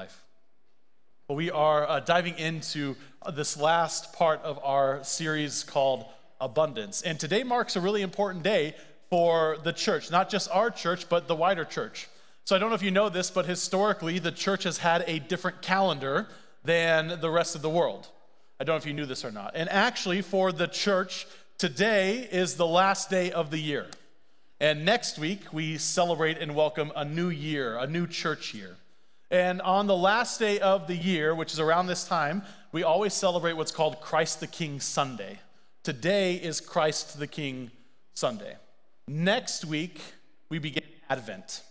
life. Well, we are uh, diving into uh, this last part of our series called Abundance. And today marks a really important day for the church, not just our church, but the wider church. So I don't know if you know this, but historically, the church has had a different calendar than the rest of the world. I don't know if you knew this or not. And actually, for the church, today is the last day of the year. And next week, we celebrate and welcome a new year, a new church year. And on the last day of the year, which is around this time, we always celebrate what's called Christ the King Sunday. Today is Christ the King Sunday. Next week, we begin Advent.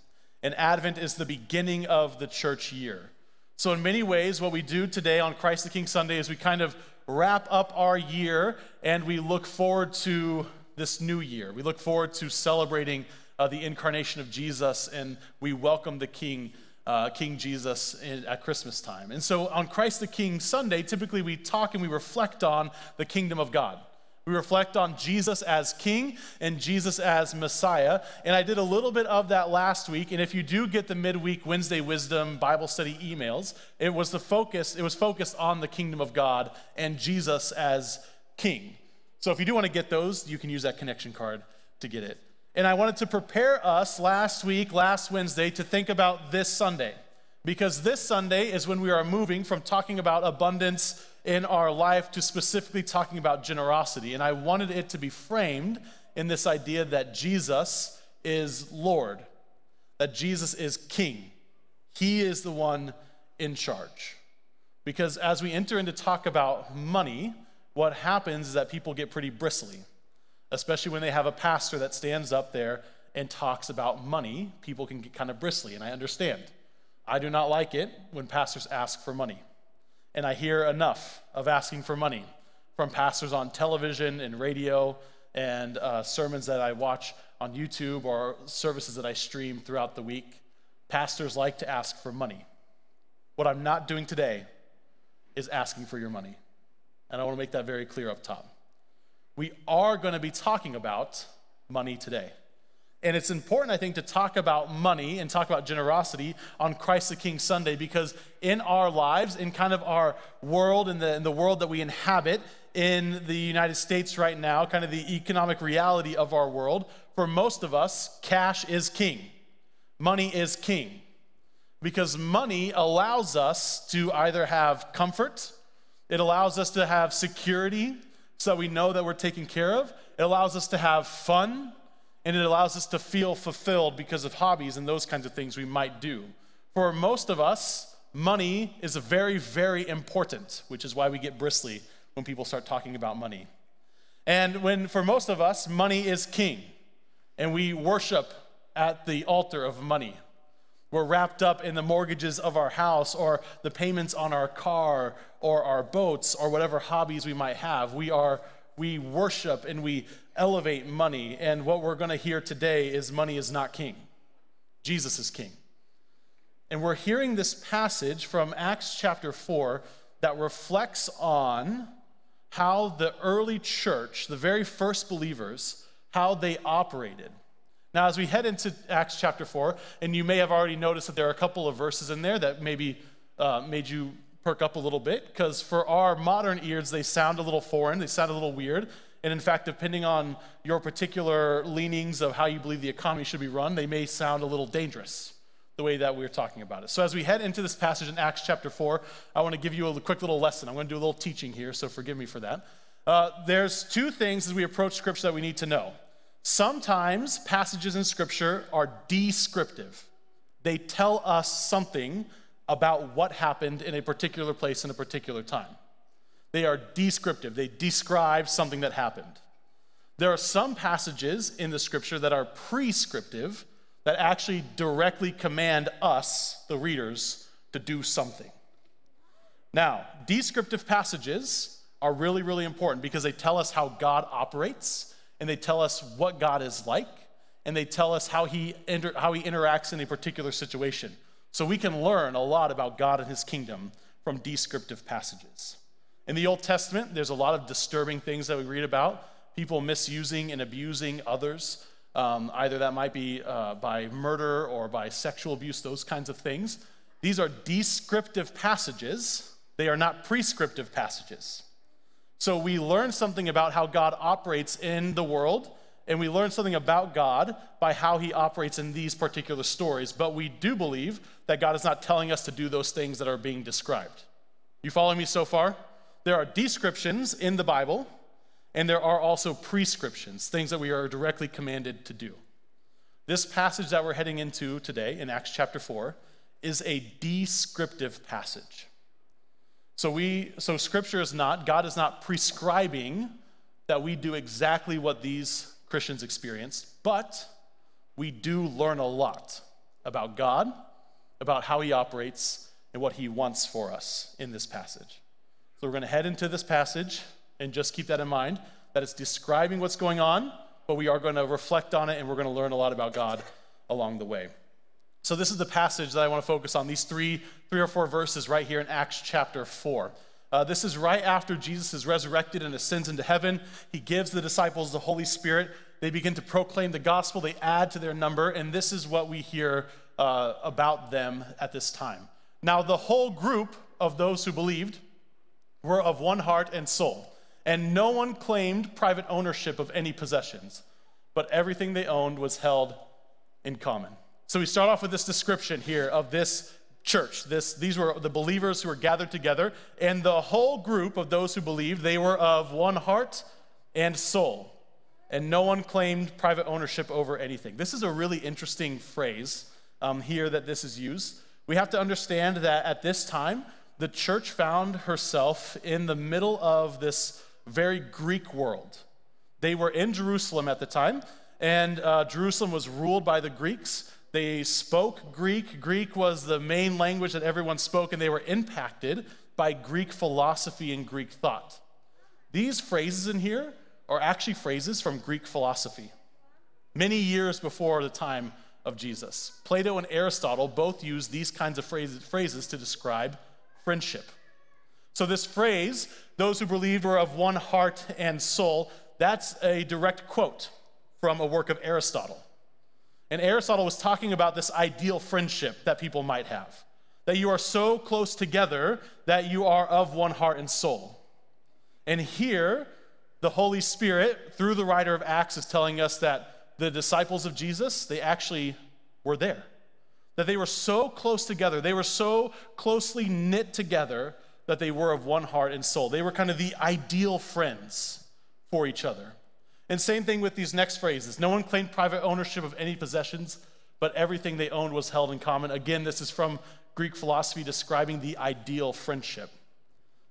And Advent is the beginning of the church year. So, in many ways, what we do today on Christ the King Sunday is we kind of wrap up our year and we look forward to this new year. We look forward to celebrating uh, the incarnation of Jesus and we welcome the King. Uh, King Jesus in, at Christmas time. And so on Christ the King Sunday, typically we talk and we reflect on the kingdom of God. We reflect on Jesus as King and Jesus as Messiah. And I did a little bit of that last week. And if you do get the midweek Wednesday Wisdom Bible study emails, it was the focus, it was focused on the kingdom of God and Jesus as King. So if you do want to get those, you can use that connection card to get it. And I wanted to prepare us last week, last Wednesday, to think about this Sunday. Because this Sunday is when we are moving from talking about abundance in our life to specifically talking about generosity. And I wanted it to be framed in this idea that Jesus is Lord, that Jesus is King. He is the one in charge. Because as we enter into talk about money, what happens is that people get pretty bristly, especially when they have a pastor that stands up there and talks about money. People can get kind of bristly, and I understand. I do not like it when pastors ask for money and I hear enough of asking for money from pastors on television and radio and uh, sermons that I watch on YouTube or services that I stream throughout the week. Pastors like to ask for money. What I'm not doing today is asking for your money. And I want to make that very clear up top. We are going to be talking about money today. And it's important, I think, to talk about money and talk about generosity on Christ the King Sunday because in our lives, in kind of our world, in the, in the world that we inhabit in the United States right now, kind of the economic reality of our world, for most of us, cash is king. Money is king. Because money allows us to either have comfort, it allows us to have security so that we know that we're taken care of, it allows us to have fun and it allows us to feel fulfilled because of hobbies and those kinds of things we might do. For most of us, money is very, very important, which is why we get bristly when people start talking about money. And when, for most of us, money is king, and we worship at the altar of money. We're wrapped up in the mortgages of our house or the payments on our car or our boats or whatever hobbies we might have. We are we worship and we elevate money. And what we're going to hear today is money is not king, Jesus is king. And we're hearing this passage from Acts chapter 4 that reflects on how the early church, the very first believers, how they operated. Now, as we head into Acts chapter 4, and you may have already noticed that there are a couple of verses in there that maybe uh, made you perk up a little bit, because for our modern ears, they sound a little foreign, they sound a little weird. And in fact, depending on your particular leanings of how you believe the economy should be run, they may sound a little dangerous the way that we're talking about it. So, as we head into this passage in Acts chapter 4, I want to give you a quick little lesson. I'm going to do a little teaching here, so forgive me for that. Uh, there's two things as we approach Scripture that we need to know. Sometimes passages in Scripture are descriptive, they tell us something about what happened in a particular place in a particular time. They are descriptive, they describe something that happened. There are some passages in the scripture that are prescriptive that actually directly command us, the readers, to do something. Now, descriptive passages are really, really important because they tell us how God operates and they tell us what God is like and they tell us how he, inter- how he interacts in a particular situation. So we can learn a lot about God and his kingdom from descriptive passages. In the Old Testament, there's a lot of disturbing things that we read about people misusing and abusing others. Um, either that might be uh, by murder or by sexual abuse, those kinds of things. These are descriptive passages, they are not prescriptive passages. So we learn something about how God operates in the world, and we learn something about God by how he operates in these particular stories. But we do believe that God is not telling us to do those things that are being described. You follow me so far? There are descriptions in the Bible, and there are also prescriptions, things that we are directly commanded to do. This passage that we're heading into today in Acts chapter 4 is a descriptive passage. So we so scripture is not God is not prescribing that we do exactly what these Christians experienced, but we do learn a lot about God, about how he operates and what he wants for us in this passage. So we're going to head into this passage and just keep that in mind that it's describing what's going on, but we are going to reflect on it and we're going to learn a lot about God along the way. So this is the passage that I want to focus on, these three, three or four verses right here in Acts chapter 4. Uh, this is right after Jesus is resurrected and ascends into heaven. He gives the disciples the Holy Spirit. They begin to proclaim the gospel, they add to their number, and this is what we hear uh, about them at this time. Now, the whole group of those who believed were of one heart and soul, and no one claimed private ownership of any possessions, but everything they owned was held in common. So we start off with this description here of this church. This, these were the believers who were gathered together, and the whole group of those who believed, they were of one heart and soul, and no one claimed private ownership over anything. This is a really interesting phrase um, here that this is used. We have to understand that at this time, the church found herself in the middle of this very Greek world. They were in Jerusalem at the time, and uh, Jerusalem was ruled by the Greeks. They spoke Greek. Greek was the main language that everyone spoke, and they were impacted by Greek philosophy and Greek thought. These phrases in here are actually phrases from Greek philosophy, many years before the time of Jesus. Plato and Aristotle both used these kinds of phrases, to describe friendship. So, this phrase, those who believed were of one heart and soul, that's a direct quote from a work of Aristotle. And Aristotle was talking about this ideal friendship that people might have that you are so close together that you are of one heart and soul. And here, the Holy Spirit, through the writer of Acts, is telling us that the disciples of Jesus, they actually were there. That they were so close together, they were so closely knit together that they were of one heart and soul. They were kind of the ideal friends for each other. And same thing with these next phrases. No one claimed private ownership of any possessions, but everything they owned was held in common. Again, this is from Greek philosophy describing the ideal friendship.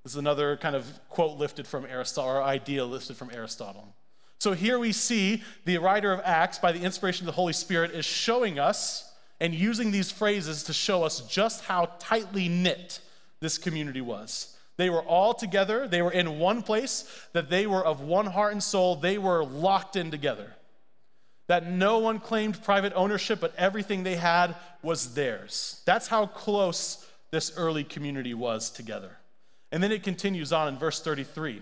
This is another kind of quote lifted from Aristotle, or idea lifted from Aristotle. So here we see the writer of Acts, by the inspiration of the Holy Spirit, is showing us and using these phrases to show us just how tightly knit this community was. They were all together, they were in one place, that they were of one heart and soul, they were locked in together. That no one claimed private ownership, but everything they had was theirs. That's how close this early community was together. And then it continues on in verse 33.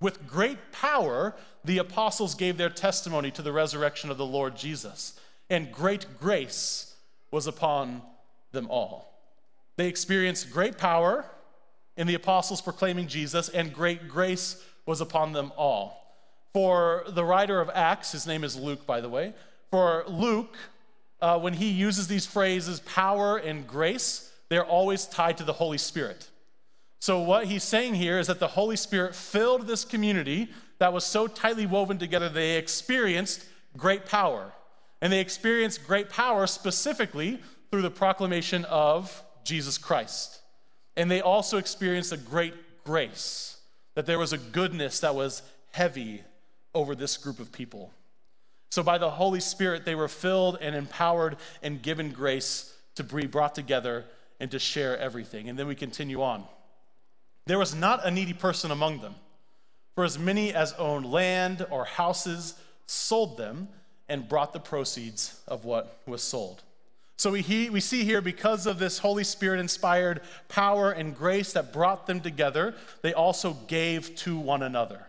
With great power, the apostles gave their testimony to the resurrection of the Lord Jesus, and great grace was upon them all. They experienced great power in the apostles proclaiming Jesus, and great grace was upon them all. For the writer of Acts, his name is Luke, by the way, for Luke, uh, when he uses these phrases, power and grace, they're always tied to the Holy Spirit. So, what he's saying here is that the Holy Spirit filled this community that was so tightly woven together, they experienced great power. And they experienced great power specifically through the proclamation of Jesus Christ. And they also experienced a great grace, that there was a goodness that was heavy over this group of people. So, by the Holy Spirit, they were filled and empowered and given grace to be brought together and to share everything. And then we continue on. There was not a needy person among them, for as many as owned land or houses sold them and brought the proceeds of what was sold. So we, he, we see here, because of this Holy Spirit inspired power and grace that brought them together, they also gave to one another.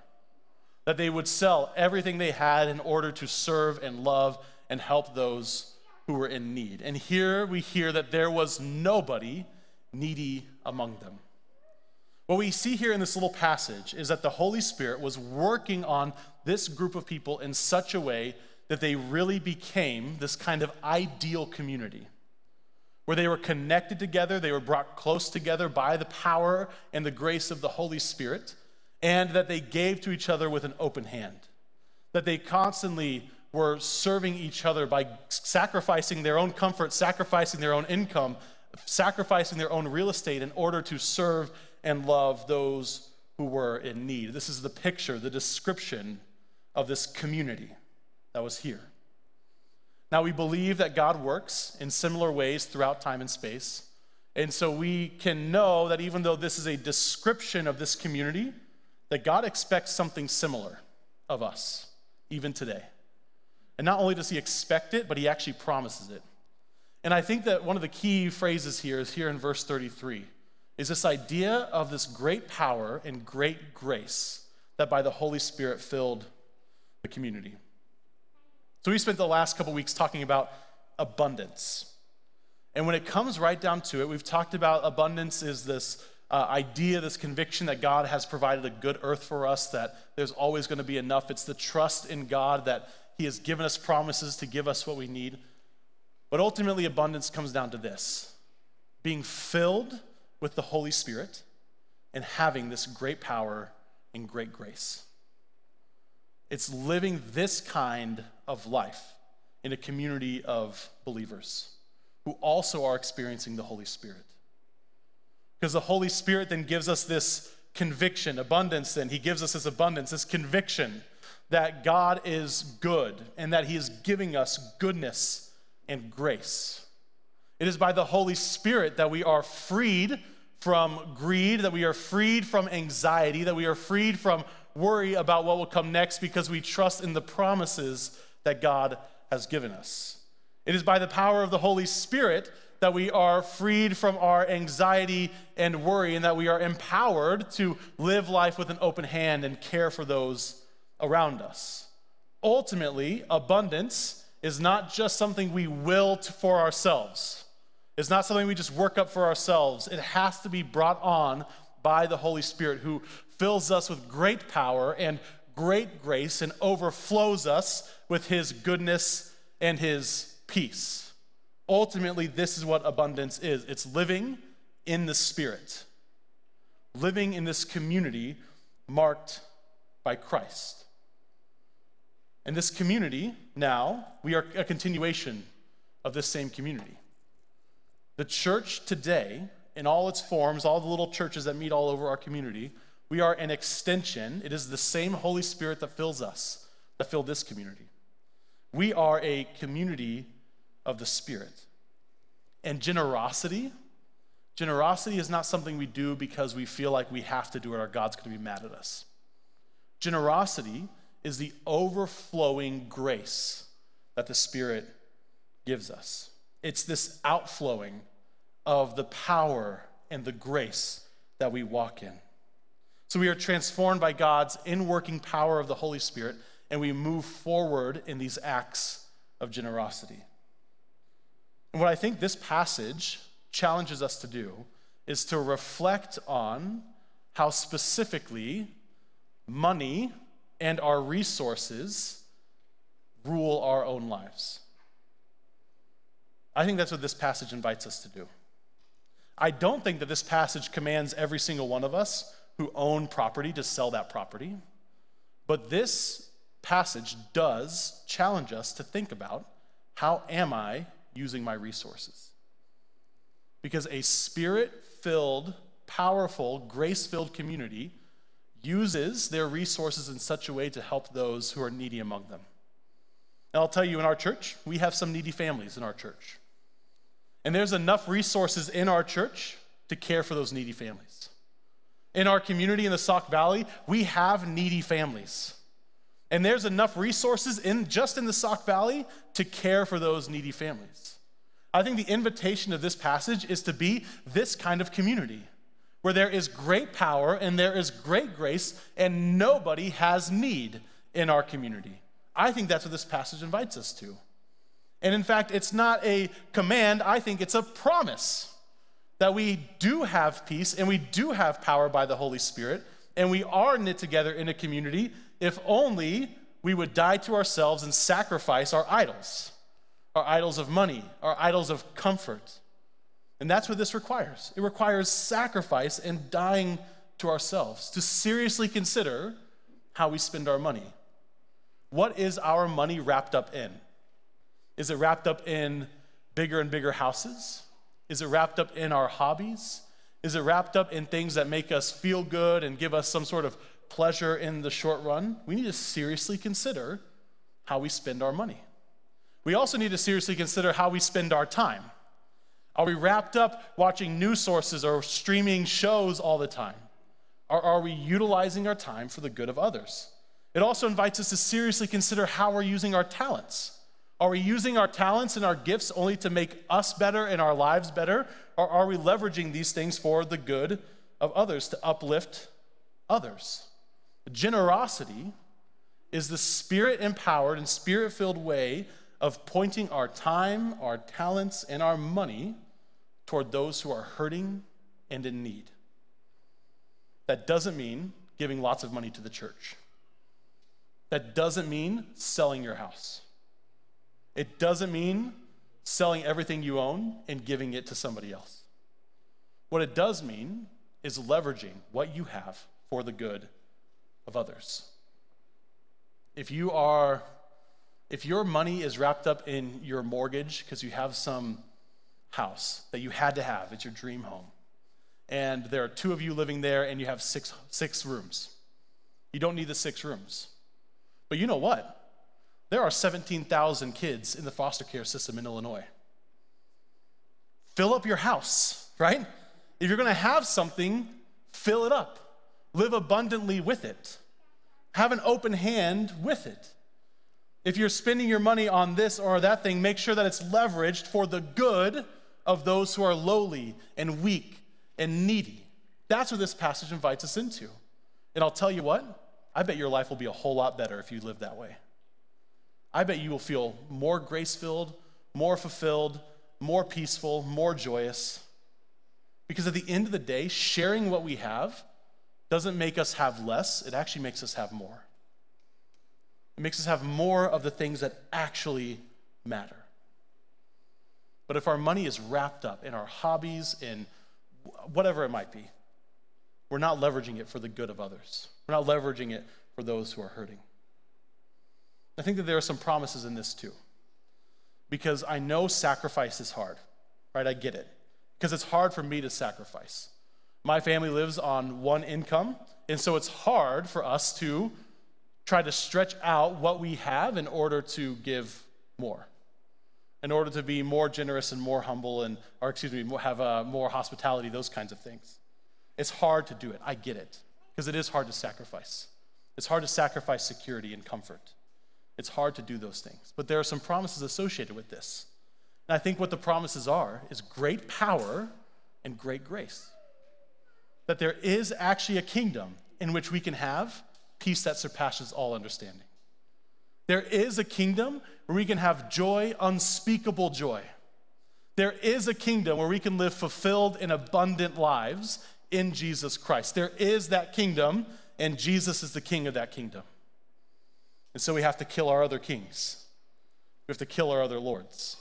That they would sell everything they had in order to serve and love and help those who were in need. And here we hear that there was nobody needy among them. What we see here in this little passage is that the Holy Spirit was working on this group of people in such a way that they really became this kind of ideal community where they were connected together, they were brought close together by the power and the grace of the Holy Spirit, and that they gave to each other with an open hand. That they constantly were serving each other by sacrificing their own comfort, sacrificing their own income, sacrificing their own real estate in order to serve and love those who were in need. This is the picture, the description of this community that was here. Now, we believe that God works in similar ways throughout time and space. And so we can know that even though this is a description of this community, that God expects something similar of us, even today. And not only does he expect it, but he actually promises it. And I think that one of the key phrases here is here in verse 33 is this idea of this great power and great grace that by the Holy Spirit filled the community. So we spent the last couple weeks talking about abundance. And when it comes right down to it, we've talked about abundance is this uh, idea, this conviction that God has provided a good earth for us, that there's always going to be enough. It's the trust in God that He has given us promises to give us what we need. But ultimately, abundance comes down to this being filled with the Holy Spirit and having this great power and great grace. It's living this kind of life in a community of believers who also are experiencing the Holy Spirit. Because the Holy Spirit then gives us this conviction, abundance, then He gives us this abundance, this conviction that God is good and that He is giving us goodness and grace. It is by the Holy Spirit that we are freed from greed, that we are freed from anxiety, that we are freed from worry about what will come next because we trust in the promises that God has given us. It is by the power of the Holy Spirit that we are freed from our anxiety and worry, and that we are empowered to live life with an open hand and care for those around us. Ultimately, abundance is not just something we will for ourselves. It's not something we just work up for ourselves. It has to be brought on by the Holy Spirit who fills us with great power and great grace and overflows us with his goodness and his peace. Ultimately, this is what abundance is it's living in the Spirit, living in this community marked by Christ. And this community, now, we are a continuation of this same community. The church today, in all its forms, all the little churches that meet all over our community, we are an extension. It is the same Holy Spirit that fills us, that filled this community. We are a community of the Spirit. And generosity, generosity is not something we do because we feel like we have to do it or God's going to be mad at us. Generosity is the overflowing grace that the Spirit gives us. It's this outflowing of the power and the grace that we walk in. So we are transformed by God's inworking power of the Holy Spirit, and we move forward in these acts of generosity. And what I think this passage challenges us to do is to reflect on how specifically money and our resources rule our own lives. I think that's what this passage invites us to do. I don't think that this passage commands every single one of us who own property to sell that property. But this passage does challenge us to think about how am I using my resources? Because a spirit filled, powerful, grace filled community uses their resources in such a way to help those who are needy among them. And I'll tell you, in our church, we have some needy families in our church. And there's enough resources in our church to care for those needy families. In our community in the Sauk Valley, we have needy families. And there's enough resources in just in the Sauk Valley to care for those needy families. I think the invitation of this passage is to be this kind of community where there is great power and there is great grace and nobody has need in our community. I think that's what this passage invites us to. And in fact, it's not a command, I think it's a promise that we do have peace and we do have power by the Holy Spirit, and we are knit together in a community if only we would die to ourselves and sacrifice our idols, our idols of money, our idols of comfort. And that's what this requires. It requires sacrifice and dying to ourselves to seriously consider how we spend our money. What is our money wrapped up in? Is it wrapped up in bigger and bigger houses? Is it wrapped up in our hobbies? Is it wrapped up in things that make us feel good and give us some sort of pleasure in the short run? We need to seriously consider how we spend our money. We also need to seriously consider how we spend our time. Are we wrapped up watching news sources or streaming shows all the time? Or are we utilizing our time for the good of others? It also invites us to seriously consider how we're using our talents. Are we using our talents and our gifts only to make us better and our lives better? Or are we leveraging these things for the good of others, to uplift others? Generosity is the spirit empowered and spirit filled way of pointing our time, our talents, and our money toward those who are hurting and in need. That doesn't mean giving lots of money to the church. That doesn't mean selling your house. It doesn't mean selling everything you own and giving it to somebody else. What it does mean is leveraging what you have for the good of others. If you are if your money is wrapped up in your mortgage because you have some house that you had to have, it's your dream home, and there are two of you living there and you have six, six rooms, you don't need the six rooms. But you know what? There are 17,000 kids in the foster care system in Illinois. Fill up your house, right? If you're gonna have something, fill it up. Live abundantly with it. Have an open hand with it. If you're spending your money on this or that thing, make sure that it's leveraged for the good of those who are lowly and weak and needy. That's what this passage invites us into. And I'll tell you what, I bet your life will be a whole lot better if you live that way. I bet you will feel more grace filled, more fulfilled, more peaceful, more joyous. Because at the end of the day, sharing what we have doesn't make us have less, it actually makes us have more. It makes us have more of the things that actually matter. But if our money is wrapped up in our hobbies, in whatever it might be, we're not leveraging it for the good of others. We're not leveraging it for those who are hurting. I think that there are some promises in this too. Because I know sacrifice is hard, right? I get it. Because it's hard for me to sacrifice. My family lives on one income, and so it's hard for us to try to stretch out what we have in order to give more, in order to be more generous and more humble, and, or excuse me, have uh, more hospitality, those kinds of things. It's hard to do it. I get it, because it is hard to sacrifice. It's hard to sacrifice security and comfort. It's hard to do those things. But there are some promises associated with this. And I think what the promises are is great power and great grace. That there is actually a kingdom in which we can have peace that surpasses all understanding. There is a kingdom where we can have joy, unspeakable joy. There is a kingdom where we can live fulfilled and abundant lives in Jesus Christ. There is that kingdom, and Jesus is the king of that kingdom. And so we have to kill our other kings. We have to kill our other lords.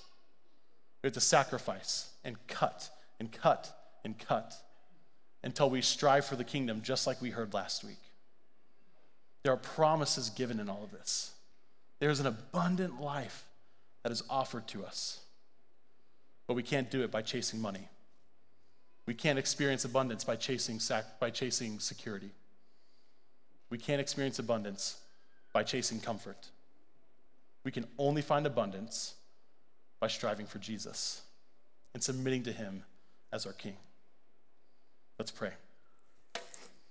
We have to sacrifice and cut and cut and cut until we strive for the kingdom, just like we heard last week. There are promises given in all of this. There's an abundant life that is offered to us, but we can't do it by chasing money. We can't experience abundance by chasing, sac- by chasing security. We can't experience abundance by chasing comfort. We can only find abundance by striving for Jesus and submitting to Him as our King. Let's pray.